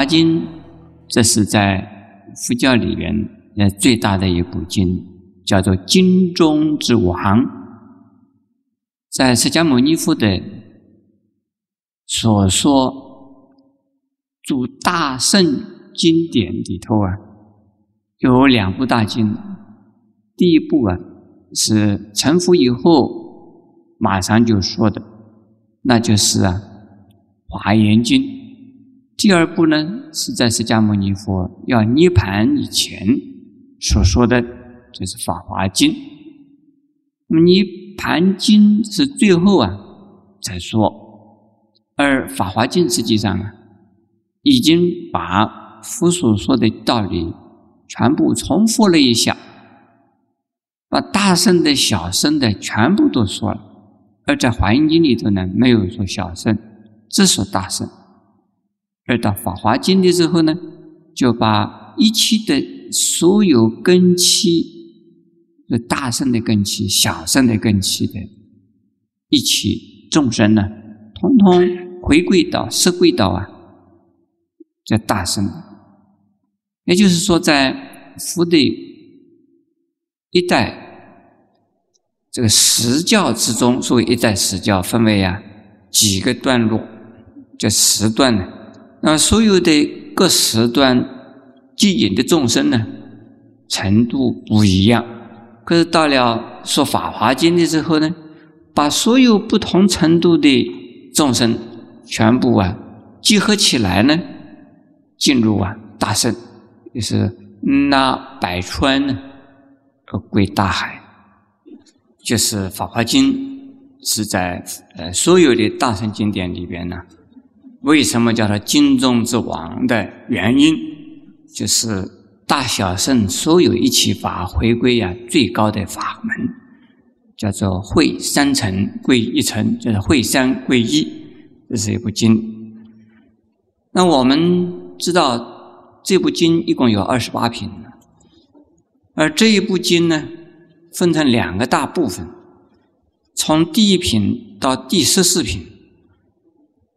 华经》这是在佛教里边呃最大的一部经，叫做经中之王，在释迦牟尼佛的所说诸大圣经典里头啊，有两部大经，第一部啊是成佛以后马上就说的，那就是啊《华严经》。第二步呢是在释迦牟尼佛要涅盘以前所说的，就是《法华经》。那么《涅盘经》是最后啊才说，而《法华经》实际上啊已经把佛所说的道理全部重复了一下，把大圣的小圣的全部都说了，而在《华严经》里头呢没有说小圣，只说大圣。而到《法华经》的时候呢，就把一切的所有根器，就大圣的根器、小圣的根器的一起众生呢，通通回归到、摄归到啊，叫大圣。也就是说，在佛的一代这个十教之中，所谓一代十教，分为啊几个段落，叫十段呢。那所有的各时段接引的众生呢，程度不一样。可是到了说《法华经》的时候呢，把所有不同程度的众生全部啊集合起来呢，进入啊大圣，就是那百川呢而归大海，就是《法华经》是在呃所有的大圣经典里边呢。为什么叫它经中之王的原因，就是大小圣所有一起法回归呀最高的法门，叫做会三层归一层，就是会三归一，这是一部经。那我们知道这部经一共有二十八品，而这一部经呢，分成两个大部分，从第一品到第十四品，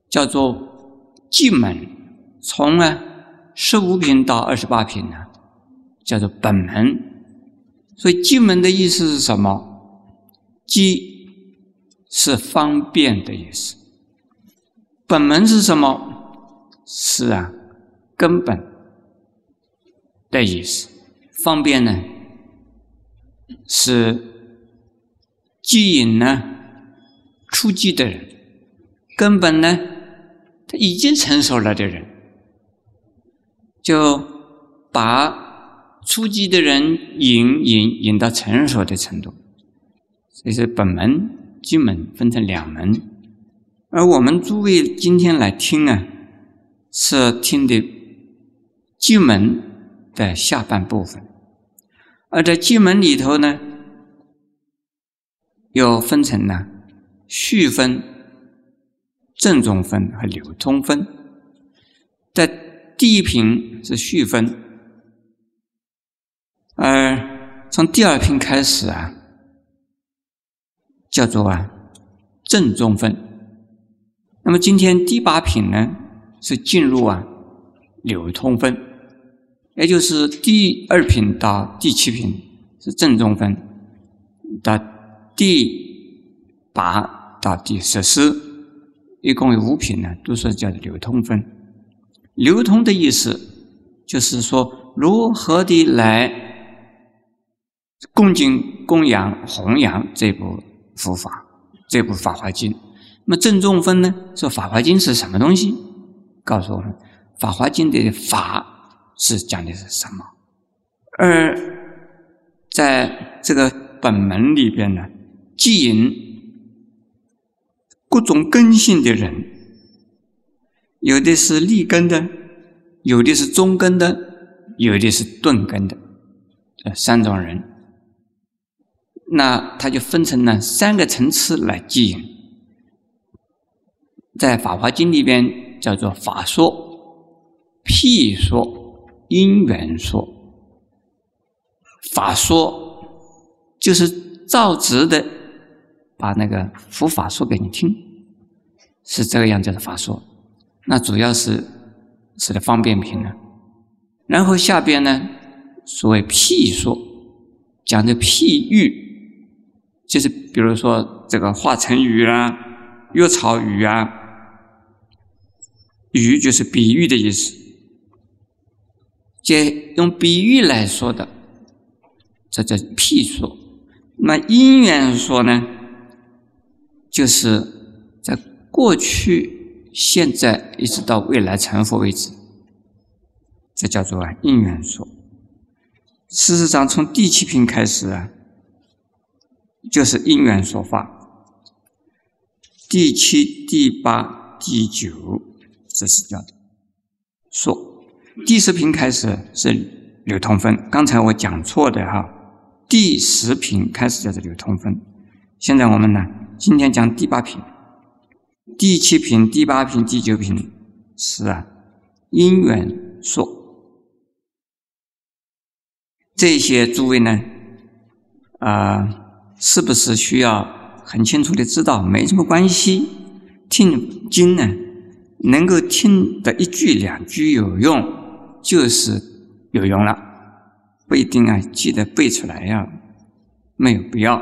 叫做。进门从呢十五品到二十八品呢，叫做本门。所以进门的意思是什么？即是方便的意思。本门是什么？是啊，根本的意思。方便呢，是吸引呢出击的人。根本呢？已经成熟了的人，就把初级的人引引引到成熟的程度。所以说，本门、基门分成两门，而我们诸位今天来听啊，是听的进门的下半部分。而在进门里头呢，又分成了序分。正中分和流通分，在第一品是序分，而从第二品开始啊，叫做啊正中分。那么今天第八品呢，是进入啊流通分，也就是第二品到第七品是正中分，到第八到第十四。一共有五品呢，都是叫流通分。流通的意思就是说，如何的来恭敬、供养、弘扬这部佛法，这部《法华经》。那么正中分呢，说《法华经》是什么东西？告诉我们，《法华经》的法是讲的是什么？而在这个本门里边呢，既引。各种根性的人，有的是立根的，有的是中根的，有的是钝根的，这三种人。那他就分成了三个层次来记引。在《法华经》里边叫做法说、譬说、因缘说。法说就是造直的。把那个佛法说给你听，是这个样子的法说。那主要是是的方便品呢。然后下边呢，所谓譬说，讲的譬喻，就是比如说这个化成雨啊，月草雨啊，雨就是比喻的意思，借用比喻来说的，这叫譬说。那因缘说呢，就是在过去、现在一直到未来成佛为止。这叫做啊因缘说。事实上，从第七品开始啊，就是因缘说法。第七、第八、第九，这是叫说。第十品开始是流通分。刚才我讲错的哈。第十品开始叫做流通分。现在我们呢，今天讲第八品。第七品、第八品、第九品是啊因缘说。这些诸位呢，啊，是不是需要很清楚的知道？没什么关系，听经呢，能够听得一句两句有用，就是有用了，不一定啊，记得背出来呀，没有必要。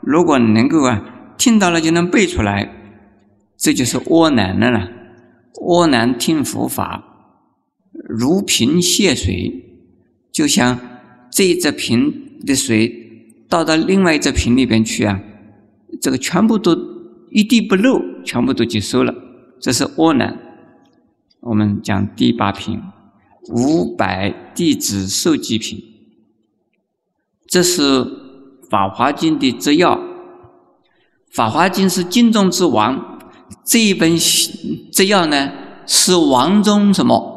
如果能够啊，听到了就能背出来，这就是窝囊的了。窝囊听佛法，如瓶泻水，就像。这一只瓶的水倒到另外一只瓶里边去啊，这个全部都一滴不漏，全部都接收了。这是阿难。我们讲第八品，五百弟子受记品。这是《法华经》的摘要，《法华经》是经中之王。这一本这要呢，是王中什么？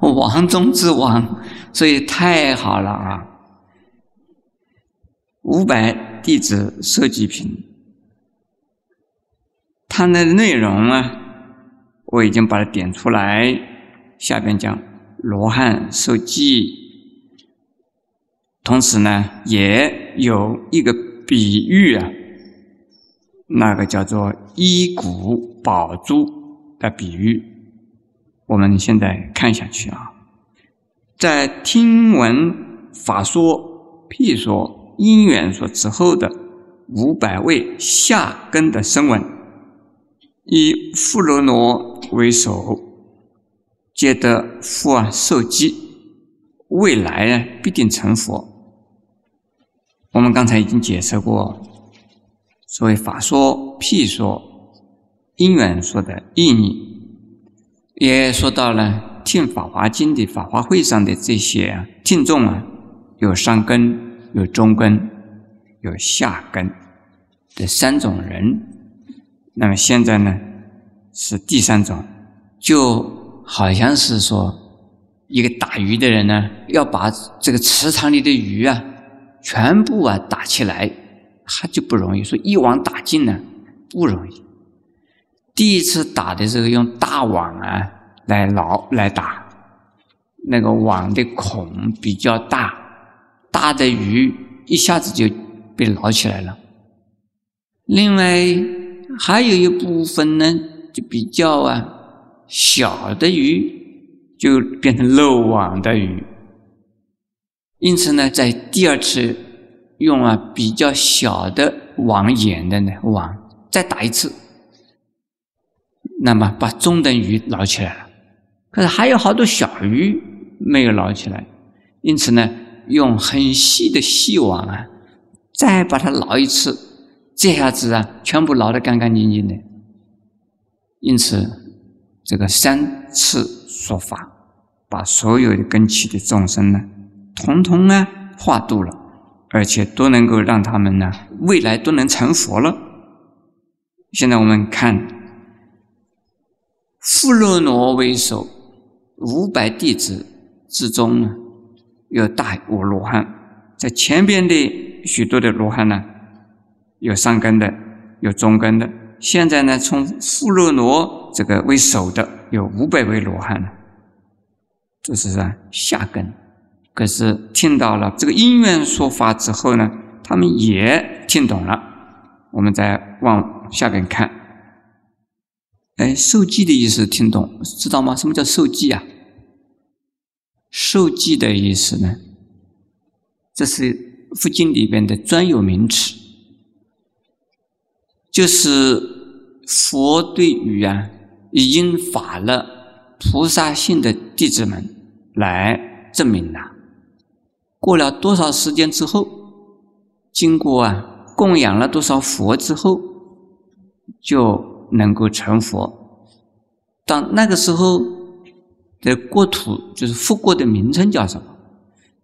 王中之王。所以太好了啊！五百弟子设计品，它的内容啊，我已经把它点出来。下边讲罗汉受记，同时呢，也有一个比喻啊，那个叫做衣骨宝珠的比喻。我们现在看下去啊。在听闻法说、譬说、因缘说之后的五百位下根的声闻，以富罗罗为首，皆得复啊受记，未来啊必定成佛。我们刚才已经解释过，所谓法说、譬说、因缘说的意义，也说到了。听《法华经》的法华会上的这些听众啊，有上根、有中根、有下根这三种人。那么现在呢，是第三种，就好像是说，一个打鱼的人呢，要把这个池塘里的鱼啊，全部啊打起来，他就不容易。说一网打尽呢，不容易。第一次打的时候用大网啊。来捞来打，那个网的孔比较大，大的鱼一下子就被捞起来了。另外还有一部分呢，就比较啊小的鱼，就变成漏网的鱼。因此呢，在第二次用啊比较小的网眼的呢网再打一次，那么把中等鱼捞起来了。可是还有好多小鱼没有捞起来，因此呢，用很细的细网啊，再把它捞一次，这下子啊，全部捞得干干净净的。因此，这个三次说法，把所有的根器的众生呢，统统呢化度了，而且都能够让他们呢，未来都能成佛了。现在我们看，富罗罗为首。五百弟子之中呢，有大无罗汉，在前边的许多的罗汉呢，有上根的，有中根的。现在呢，从富罗罗这个为首的有五百位罗汉了，这是啊下根。可是听到了这个因缘说法之后呢，他们也听懂了。我们再往下边看，哎，受记的意思听懂知道吗？什么叫受记啊？受记的意思呢？这是佛经里边的专有名词，就是佛对于啊已经发了菩萨性的弟子们来证明了。过了多少时间之后，经过啊供养了多少佛之后，就能够成佛。当那个时候的国土，就是佛国的名称叫什么？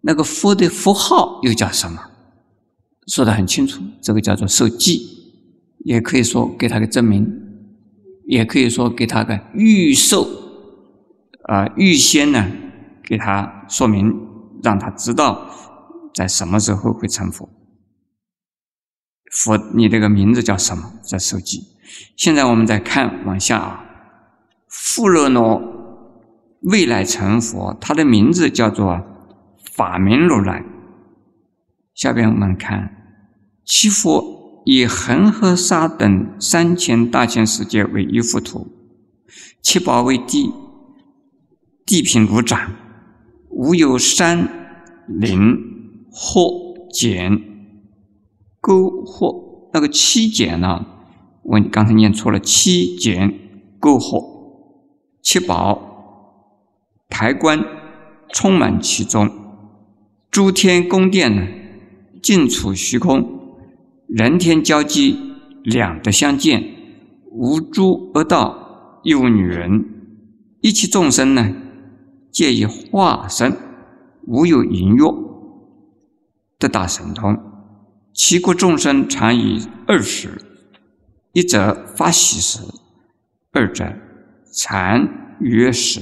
那个佛的佛号又叫什么？说的很清楚，这个叫做受记，也可以说给他个证明，也可以说给他个预受，啊，预先呢给他说明，让他知道在什么时候会成佛。佛，你这个名字叫什么？在手机。现在我们再看往下啊，富勒罗未来成佛，他的名字叫做。法明如来，下边我们看，其佛以恒河沙等三千大千世界为一幅图，七宝为地，地平如掌，无有山零或减勾或。那个七减呢？我刚才念错了，七减勾或，七宝台观充满其中。诸天宫殿呢，尽处虚空；人天交际，两得相见。无诸恶道，亦无女人。一切众生呢，皆以化身，无有淫欲，得大神通。其国众生常以二时：一则发喜时，二者禅约时。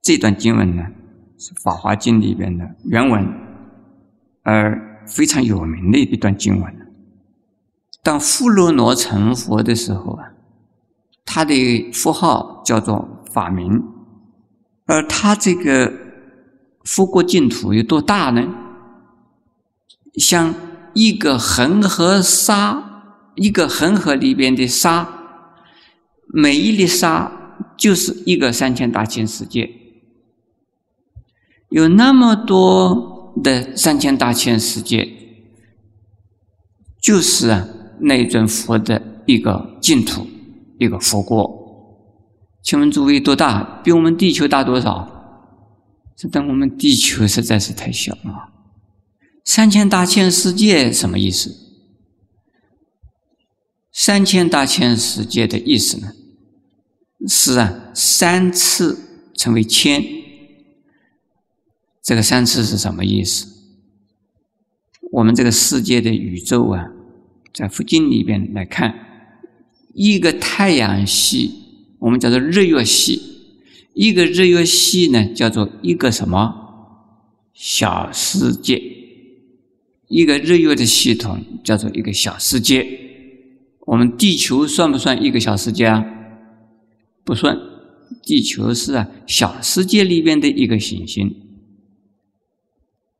这段经文呢？是《法华经》里边的原文，而非常有名的一段经文。当富罗罗成佛的时候啊，他的佛号叫做法明，而他这个佛国净土有多大呢？像一个恒河沙，一个恒河里边的沙，每一粒沙就是一个三千大千世界。有那么多的三千大千世界，就是啊，那尊佛的一个净土，一个佛国。请问诸位多大？比我们地球大多少？这等我们地球实在是太小了。三千大千世界什么意思？三千大千世界的意思呢？是啊，三次成为千。这个三次是什么意思？我们这个世界的宇宙啊，在佛经里边来看，一个太阳系，我们叫做日月系；一个日月系呢，叫做一个什么小世界？一个日月的系统叫做一个小世界。我们地球算不算一个小世界啊？不算，地球是啊小世界里边的一个行星。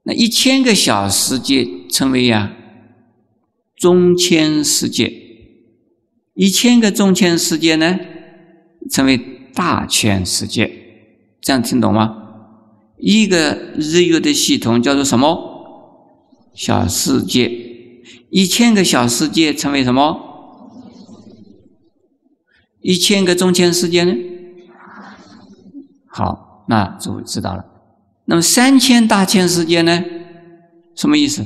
那一千个小世界称为呀中千世界，一千个中千世界呢称为大千世界，这样听懂吗？一个日月的系统叫做什么小世界？一千个小世界称为什么？一千个中千世界呢？好，那诸位知道了。那么三千大千世界呢？什么意思？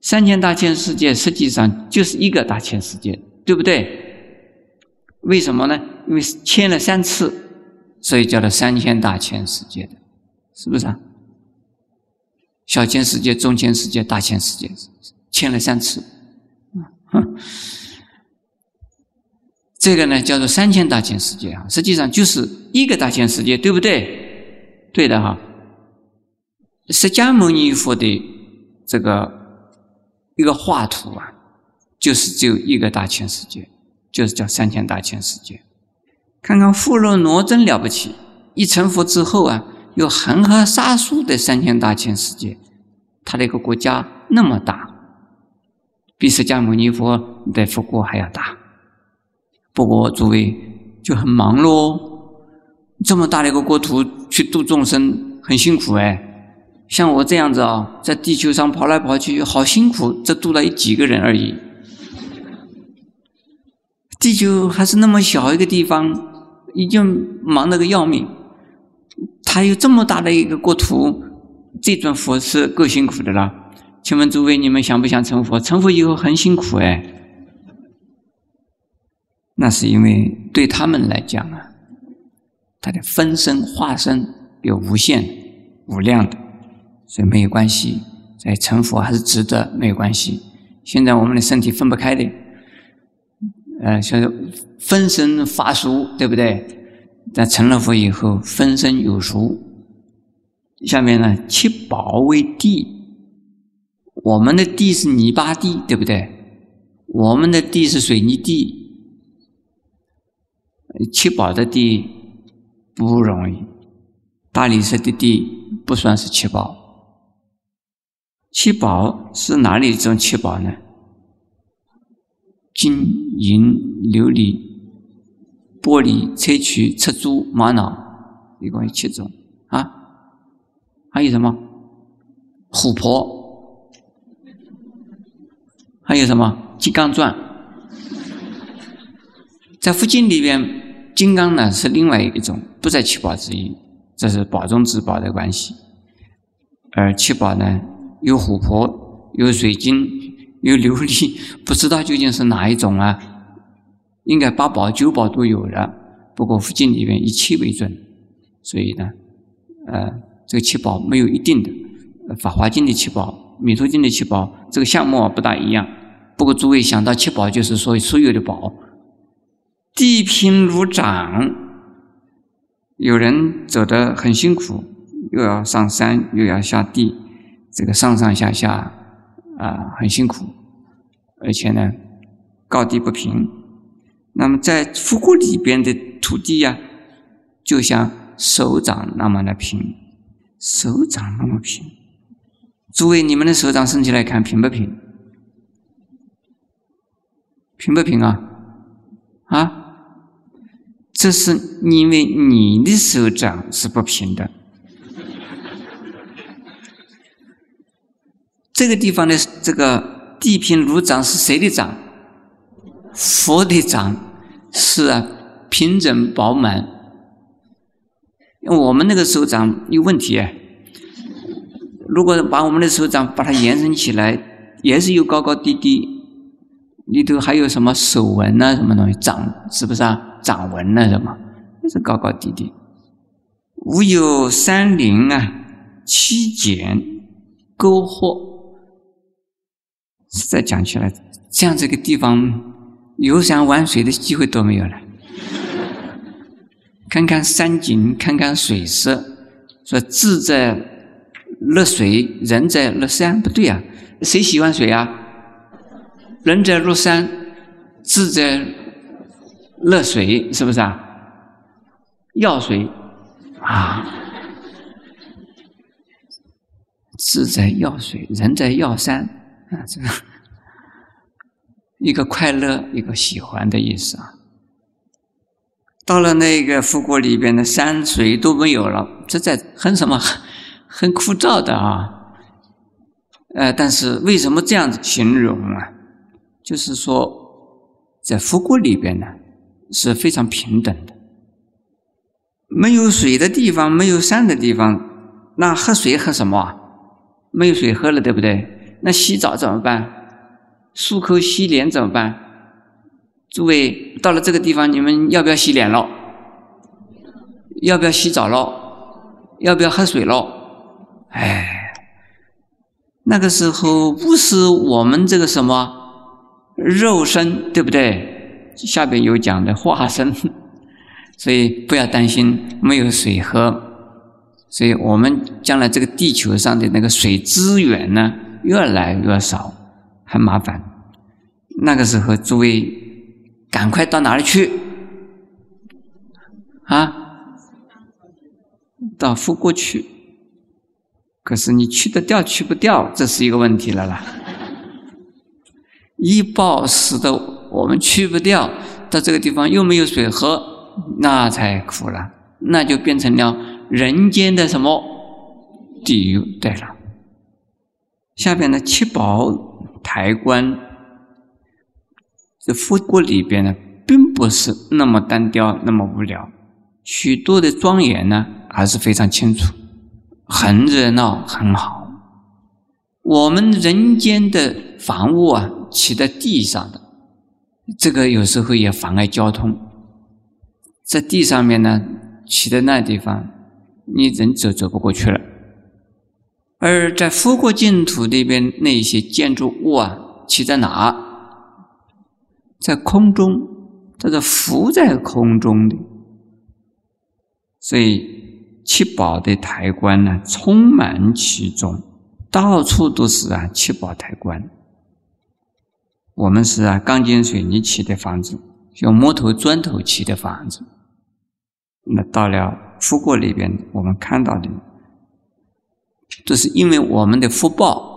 三千大千世界实际上就是一个大千世界，对不对？为什么呢？因为签了三次，所以叫做三千大千世界的，是不是啊？小千世界、中千世界、大千世界，签了三次，哼。这个呢叫做三千大千世界啊，实际上就是一个大千世界，对不对？对的哈。释迦牟尼佛的这个一个画图啊，就是只有一个大千世界，就是叫三千大千世界。看看富罗罗真了不起，一成佛之后啊，有恒河沙数的三千大千世界，他的一个国家那么大，比释迦牟尼佛的佛国还要大。不过诸位就很忙喽，这么大的一个国土去度众生，很辛苦哎。像我这样子啊，在地球上跑来跑去，好辛苦，这度了几个人而已。地球还是那么小一个地方，已经忙得个要命。他有这么大的一个国土，这尊佛是够辛苦的了。请问诸位，你们想不想成佛？成佛以后很辛苦哎。那是因为对他们来讲啊，他的分身化身有无限、无量的。所以没有关系，在成佛还是值得，没有关系。现在我们的身体分不开的，呃，像分身乏术，对不对？在成了佛以后，分身有术。下面呢，七宝为地，我们的地是泥巴地，对不对？我们的地是水泥地，七宝的地不容易，大理石的地不算是七宝。七宝是哪里一种七宝呢？金银琉璃、玻璃、砗磲、赤珠、玛瑙，一共有七种啊。还有什么？琥珀？还有什么？金刚钻？在佛经里边，金刚呢是另外一种，不在七宝之一，这是宝中之宝的关系。而七宝呢？有琥珀，有水晶，有琉璃，不知道究竟是哪一种啊？应该八宝九宝都有了，不过佛经里面以七为准，所以呢，呃，这个七宝没有一定的。法华经的七宝，弥陀经的七宝，这个项目不大一样。不过诸位想到七宝，就是说所有的宝，地平如掌，有人走得很辛苦，又要上山，又要下地。这个上上下下啊很辛苦，而且呢高低不平。那么在富国里边的土地呀，就像手掌那么的平，手掌那么平。诸位，你们的手掌伸起来看平不平？平不平啊？啊？这是因为你的手掌是不平的。这个地方的这个地平如掌是谁的掌？佛的掌是啊，平整饱满。我们那个手掌有问题啊！如果把我们的手掌把它延伸起来，也是有高高低低，里头还有什么手纹啊，什么东西掌是不是啊？掌纹啊什么，也是高高低低。无有山林啊，七简沟壑。再讲起来，这样这个地方游山玩水的机会都没有了。看看山景，看看水色，说智在乐水，人在乐山，不对啊！谁喜欢水啊？人在乐山，智在乐水，是不是啊？要水啊！智在要水，人在要山。啊，这个一个快乐，一个喜欢的意思啊。到了那个富国里边的山水都没有了，这在很什么，很枯燥的啊。呃，但是为什么这样子形容啊？就是说，在富国里边呢，是非常平等的。没有水的地方，没有山的地方，那喝水喝什么啊？没有水喝了，对不对？那洗澡怎么办？漱口洗脸怎么办？诸位到了这个地方，你们要不要洗脸了？要不要洗澡了？要不要喝水了？哎，那个时候不是我们这个什么肉身，对不对？下边有讲的化身，所以不要担心没有水喝。所以我们将来这个地球上的那个水资源呢？越来越少，很麻烦。那个时候，诸位赶快到哪里去？啊？到富国去。可是你去得掉，去不掉，这是一个问题了啦。一暴死的我们去不掉，到这个地方又没有水喝，那才苦了，那就变成了人间的什么地狱？对了，下边的七宝台观，这佛国里边呢，并不是那么单调，那么无聊，许多的庄严呢，还是非常清楚，很热闹，很好。我们人间的房屋啊，起在地上的，这个有时候也妨碍交通。在地上面呢，起的那地方，你人走走不过去了。而在佛国净土那边，那些建筑物啊，起在哪？在空中，它是浮在空中的。所以七宝的台观呢，充满其中。到处都是啊，七宝台观。我们是啊，钢筋水泥砌的房子，用木头砖头砌的房子。那到了富国里边，我们看到的，这是因为我们的福报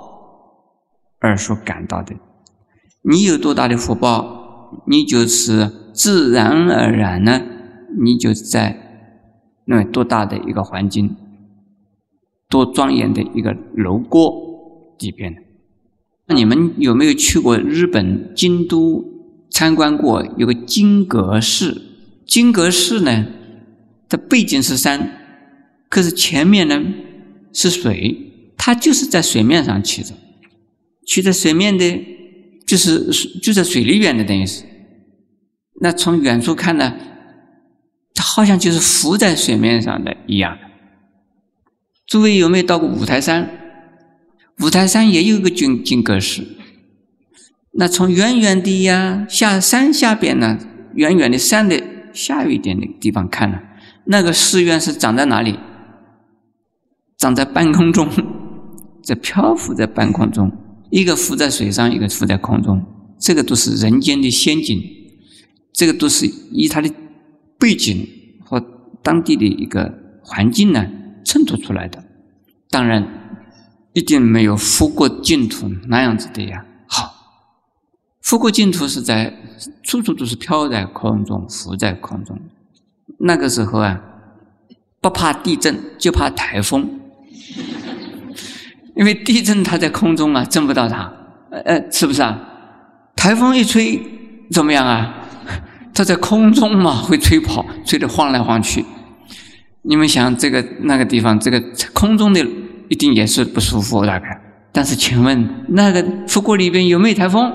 而所感到的。你有多大的福报，你就是自然而然呢，你就在那多大的一个环境。多庄严的一个楼阁里边。那你们有没有去过日本京都参观过？有个金阁寺，金阁寺呢，它背景是山，可是前面呢是水，它就是在水面上起着，起在水面的，就是就在水里边的，等于是。那从远处看呢，它好像就是浮在水面上的一样。诸位有没有到过五台山？五台山也有一个金金阁寺。那从远远的呀，下山下边呢，远远的山的下一点的地方看呢，那个寺院是长在哪里？长在半空中，在漂浮在半空中，一个浮在水上，一个浮在空中，这个都是人间的仙境，这个都是以它的背景和当地的一个环境呢。衬托出来的，当然一定没有佛国净土那样子的呀。好，佛国净土是在处处都是飘在空中、浮在空中。那个时候啊，不怕地震，就怕台风，因为地震它在空中啊，震不到它，呃，是不是啊？台风一吹，怎么样啊？它在空中嘛，会吹跑，吹得晃来晃去。你们想这个那个地方，这个空中的一定也是不舒服大概。但是请问那个富国里边有没有台风？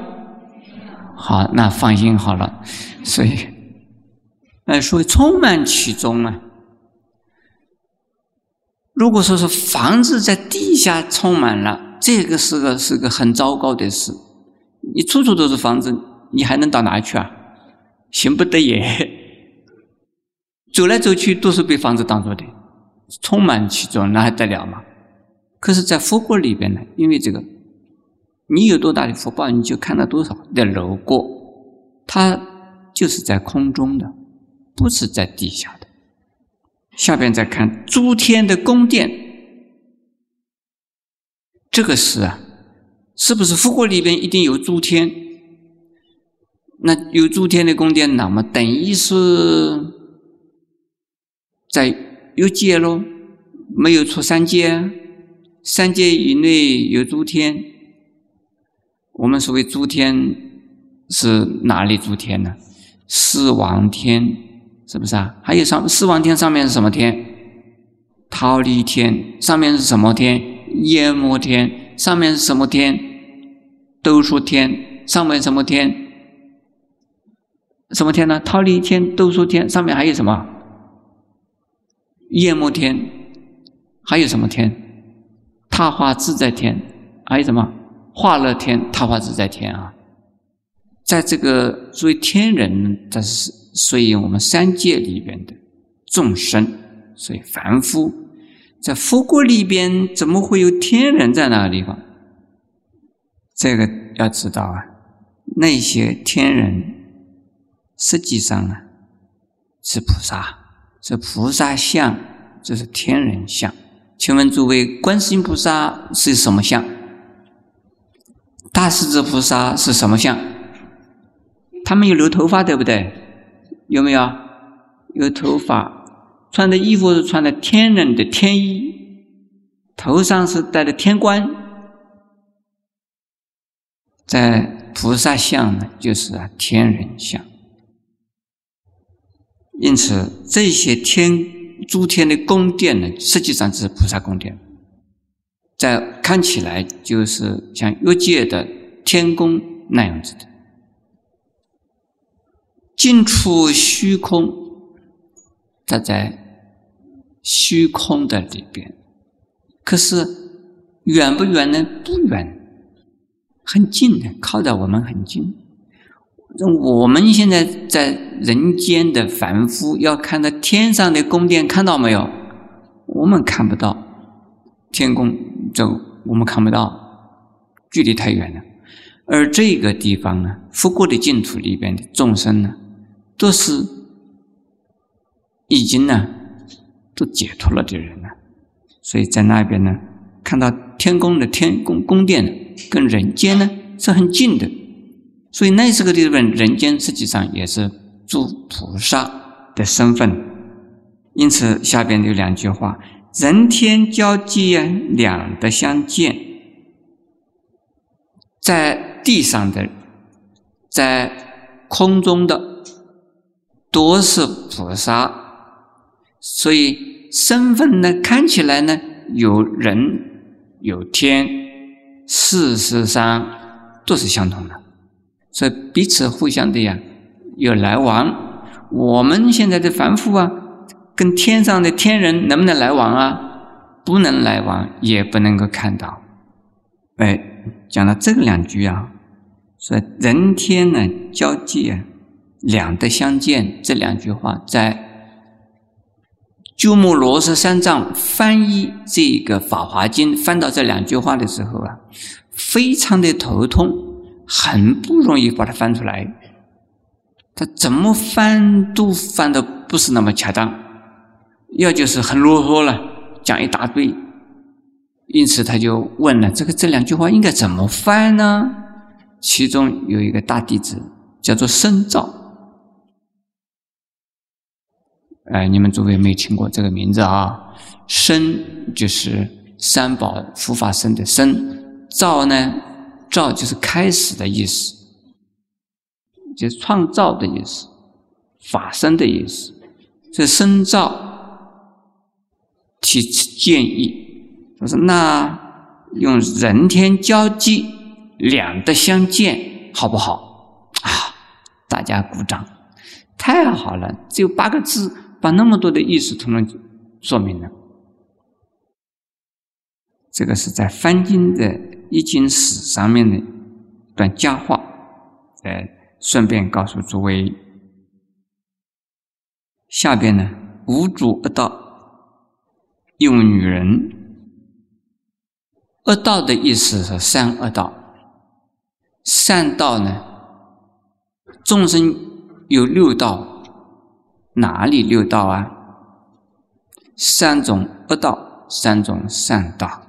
好，那放心好了。所以，呃，所以充满其中啊。如果说是房子在地下充满了，这个是个是个很糟糕的事。你处处都是房子，你还能到哪去啊？行不得也。走来走去都是被房子挡住的，充满其中，那还得了吗？可是，在佛国里边呢，因为这个，你有多大的福报，你就看到多少的楼阁，它就是在空中的，不是在地下的。下边再看诸天的宫殿，这个是啊，是不是佛国里边一定有诸天？那有诸天的宫殿，那么等于是？在有界喽，没有出三界，三界以内有诸天。我们所谓诸天是哪里诸天呢？四王天是不是啊？还有上四王天上面是什么天？忉利天上面是什么天？焰摩天上面是什么天？兜率天上面什么天？什么天呢？忉利天、兜率天上面还有什么？夜幕天，还有什么天？他化自在天，还有什么？化乐天、他化自在天啊！在这个作为天人，这是所以我们三界里边的众生，所以凡夫，在佛国里边怎么会有天人在那个地方？这个要知道啊，那些天人实际上啊是菩萨。是菩萨像，这是天人像。请问诸位，观世音菩萨是什么像？大势至菩萨是什么相？他们有留头发，对不对？有没有？有头发，穿的衣服是穿的天人的天衣，头上是戴的天冠，在菩萨相呢，就是啊天人相。因此，这些天诸天的宫殿呢，实际上是菩萨宫殿，在看起来就是像欲界的天宫那样子的。进出虚空，它在虚空的里边。可是远不远呢？不远，很近的，靠着我们很近。我们现在在人间的凡夫，要看到天上的宫殿，看到没有？我们看不到天宫，这我们看不到，距离太远了。而这个地方呢，佛国的净土里边的众生呢？都是已经呢，都解脱了的人了，所以在那边呢，看到天宫的天宫宫殿，跟人间呢是很近的，所以那时候的人，人间实际上也是诸菩萨的身份。因此下边有两句话：人天交际啊，两得相见，在地上的，在空中的。都是菩萨，所以身份呢，看起来呢有人有天，事实上都是相同的，所以彼此互相的呀有来往。我们现在的凡夫啊，跟天上的天人能不能来往啊？不能来往，也不能够看到。哎，讲到这两句啊，说人天呢交际啊。两得相见这两句话，在鸠摩罗什三藏翻译这个《法华经》，翻到这两句话的时候啊，非常的头痛，很不容易把它翻出来。他怎么翻都翻的不是那么恰当，要就是很啰嗦了，讲一大堆。因此他就问了：这个这两句话应该怎么翻呢？其中有一个大弟子叫做深造。哎，你们诸位没听过这个名字啊？生就是三宝佛法生的生，造呢，造就是开始的意思，就是创造的意思，法生的意思。这生造提建议，他说：“那用人天交际，两德相见，好不好？”啊，大家鼓掌，太好了！只有八个字。把那么多的意思通通说明了，这个是在翻经的易经史上面的一段佳话，呃，顺便告诉诸位，下边呢，无主恶道，用女人，恶道的意思是善恶道，善道呢，众生有六道。哪里六道啊？三种恶道，三种善道。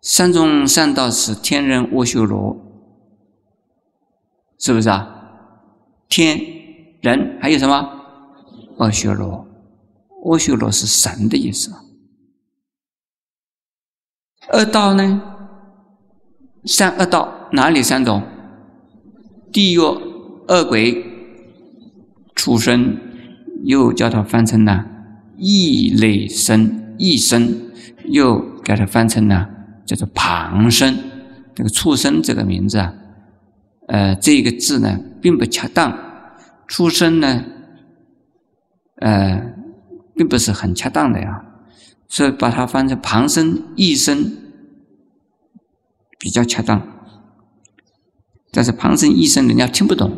三种善道是天人阿修罗，是不是啊？天人还有什么？阿修罗，阿修罗是神的意思。恶道呢？三恶道哪里三种？地狱、恶鬼。畜生，又叫它翻成了异类生，异生，又给它翻成了叫做旁生。这个畜生这个名字啊，呃，这个字呢并不恰当。畜生呢，呃，并不是很恰当的呀，所以把它翻成旁生、异生比较恰当。但是旁生、异生人家听不懂，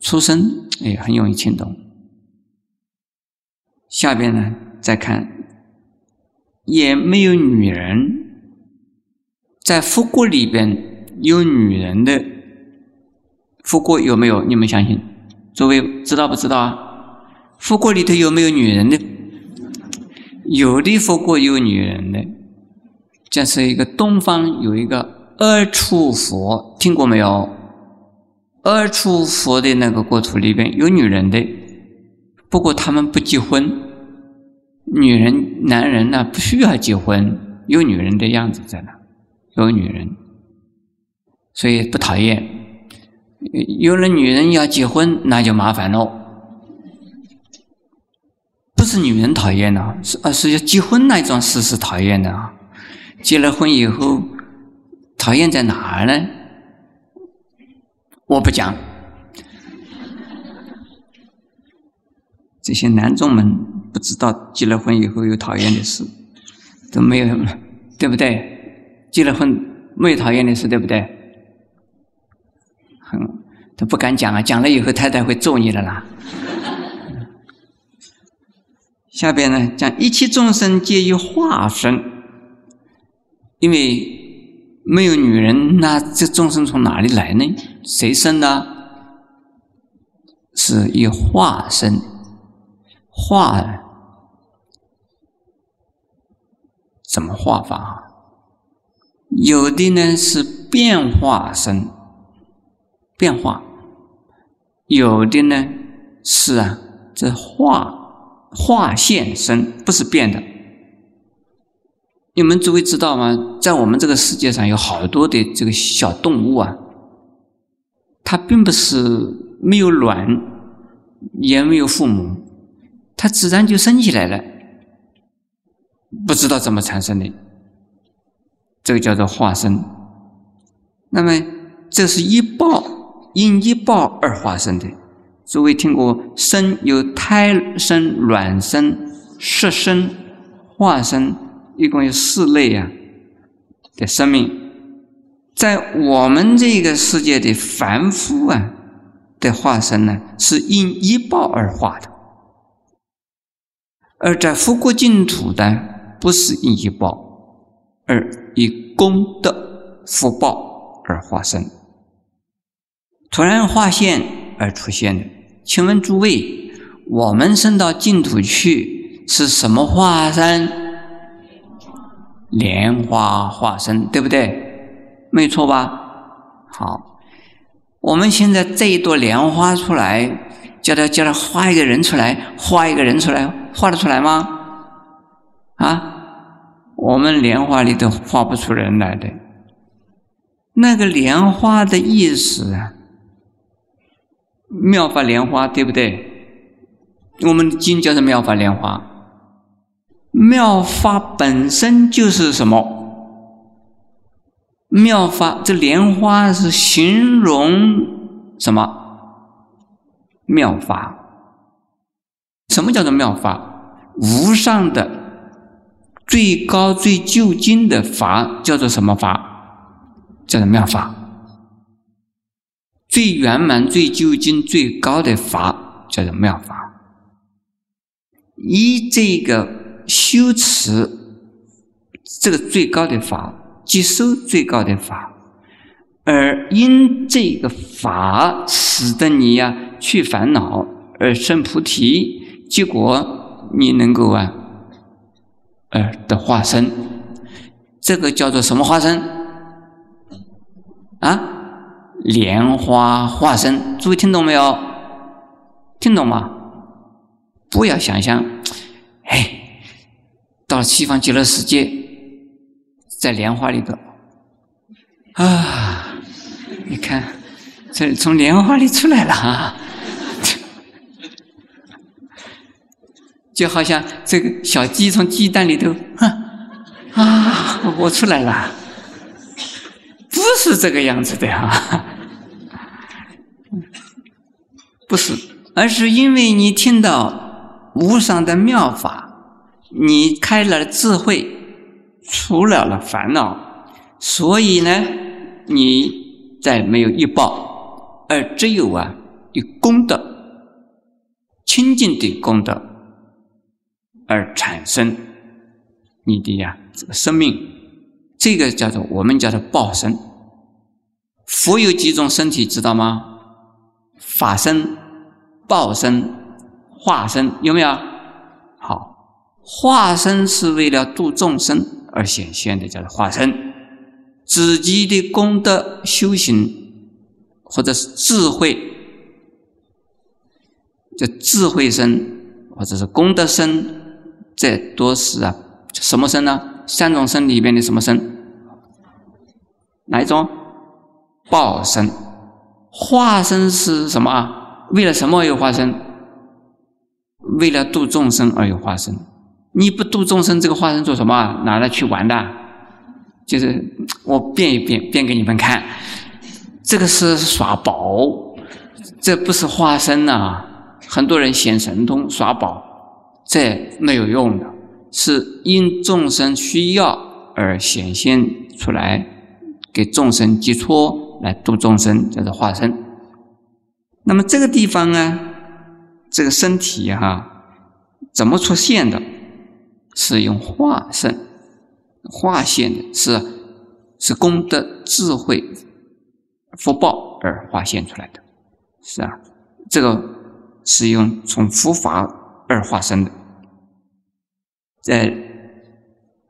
出生。也很容易听懂。下边呢，再看，也没有女人，在佛国里边有女人的佛国有没有？你们相信？诸位知道不知道啊？佛国里头有没有女人的？有的佛国有女人的，这是一个东方有一个二处佛听过没有？二处佛的那个国土里边有女人的，不过他们不结婚。女人、男人呢不需要结婚，有女人的样子在那，有女人，所以不讨厌。有了女人要结婚，那就麻烦喽。不是女人讨厌呢，是而是要结婚那种事是讨厌的啊。结了婚以后，讨厌在哪儿呢？我不讲。这些男众们不知道结了婚以后有讨厌的事，都没有，对不对？结了婚没有讨厌的事，对不对？很，都不敢讲啊，讲了以后太太会揍你的啦。下边呢，讲一切众生皆于化身，因为没有女人，那这众生从哪里来呢？谁生的？是以化身。化怎么化法？有的呢是变化生，变化；有的呢是啊，这化化现生，不是变的。你们诸位知道吗？在我们这个世界上有好多的这个小动物啊，它并不是没有卵，也没有父母。它自然就生起来了，不知道怎么产生的，这个叫做化生。那么这是一报因一报而化生的。诸位听过生有胎生、卵生、湿生、化生，一共有四类啊的生命，在我们这个世界的凡夫啊的化身呢，是因一报而化的。而在佛国净土的，不是因一报，而以功德福报而化身，突然化现而出现的。请问诸位，我们升到净土去是什么化身？莲花化身，对不对？没错吧？好，我们现在这一朵莲花出来。叫他叫他画一个人出来，画一个人出来，画得出来吗？啊，我们莲花里头画不出人来的。那个莲花的意思啊，妙法莲花，对不对？我们经叫做妙法莲花。妙法本身就是什么？妙法这莲花是形容什么？妙法，什么叫做妙法？无上的、最高、最究竟的法叫做什么法？叫做妙法。最圆满、最究竟、最高的法叫做妙法。以这个修持这个最高的法，接收最高的法，而因这个法使得你呀。去烦恼而生菩提，结果你能够啊，而的化身，这个叫做什么化身？啊，莲花化身，诸位听懂没有？听懂吗？不要想象，到西方极乐世界，在莲花里头，啊，你看，这从莲花里出来了啊。就好像这个小鸡从鸡蛋里头，啊，我出来了，不是这个样子的啊，不是，而是因为你听到无上的妙法，你开了智慧，除了了烦恼，所以呢，你再没有一报，而只有啊，有功德，清净的功德。而产生你的呀这个生命，这个叫做我们叫做报身。佛有几种身体知道吗？法身、报身、化身，有没有？化身是为了度众生而显现的，叫做化身。自己的功德修行，或者是智慧，这智慧身或者是功德身，这都是啊，什么身呢？三种身里边的什么身？哪一种？报身。化身是什么啊？为了什么而有化身？为了度众生而有化身。你不度众生，这个化身做什么？拿来去玩的？就是我变一变，变给你们看。这个是耍宝，这不是化身呐。很多人显神通耍宝，这没有用的，是因众生需要而显现出来，给众生寄托。来度众生，叫做化身。那么这个地方呢，这个身体哈，怎么出现的？是用化身化现的，是是功德、智慧、福报而化现出来的，是啊，这个是用从佛法而化身的。在《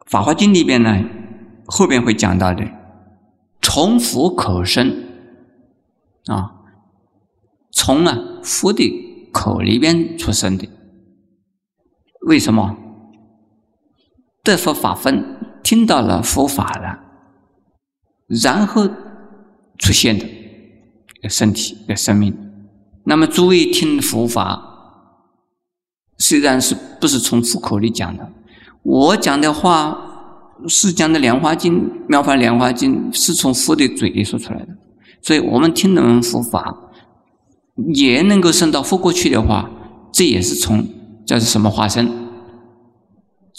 法华经》里边呢，后边会讲到的。从佛口生啊，从啊佛的口里边出生的。为什么？得佛法分，听到了佛法了，然后出现的身体的生命。那么诸位听佛法，虽然是不是从佛口里讲的，我讲的话。释迦的《莲花经》《妙法莲花经》是从佛的嘴里说出来的，所以我们听闻佛法，也能够升到佛过去的话，这也是从叫是什么化身？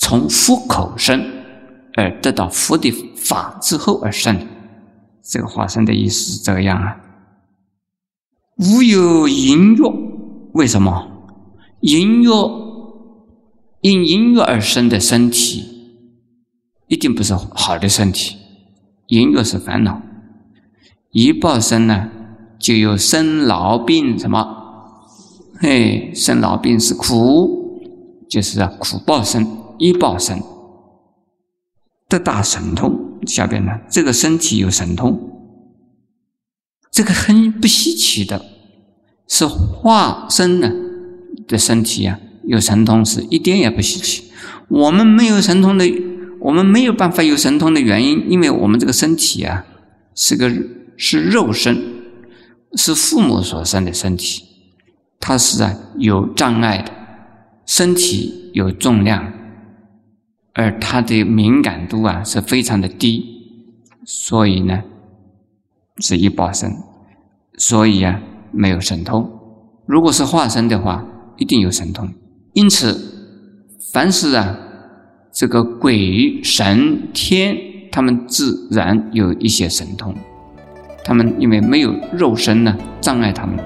从福口生而得到福的法之后而生，这个化身的意思是这样啊。无有淫欲，为什么？淫欲因淫欲而生的身体。一定不是好的身体，淫欲是烦恼，一报生呢，就有生老病什么？嘿，生老病是苦，就是啊苦报生，一报生得大神通。下边呢，这个身体有神通，这个很不稀奇的，是化身呢的身体啊，有神通是一点也不稀奇。我们没有神通的。我们没有办法有神通的原因，因为我们这个身体啊，是个是肉身，是父母所生的身体，它是啊有障碍的，身体有重量，而它的敏感度啊是非常的低，所以呢是一报身，所以啊没有神通。如果是化身的话，一定有神通。因此，凡是啊。这个鬼神天，他们自然有一些神通，他们因为没有肉身呢，障碍他们。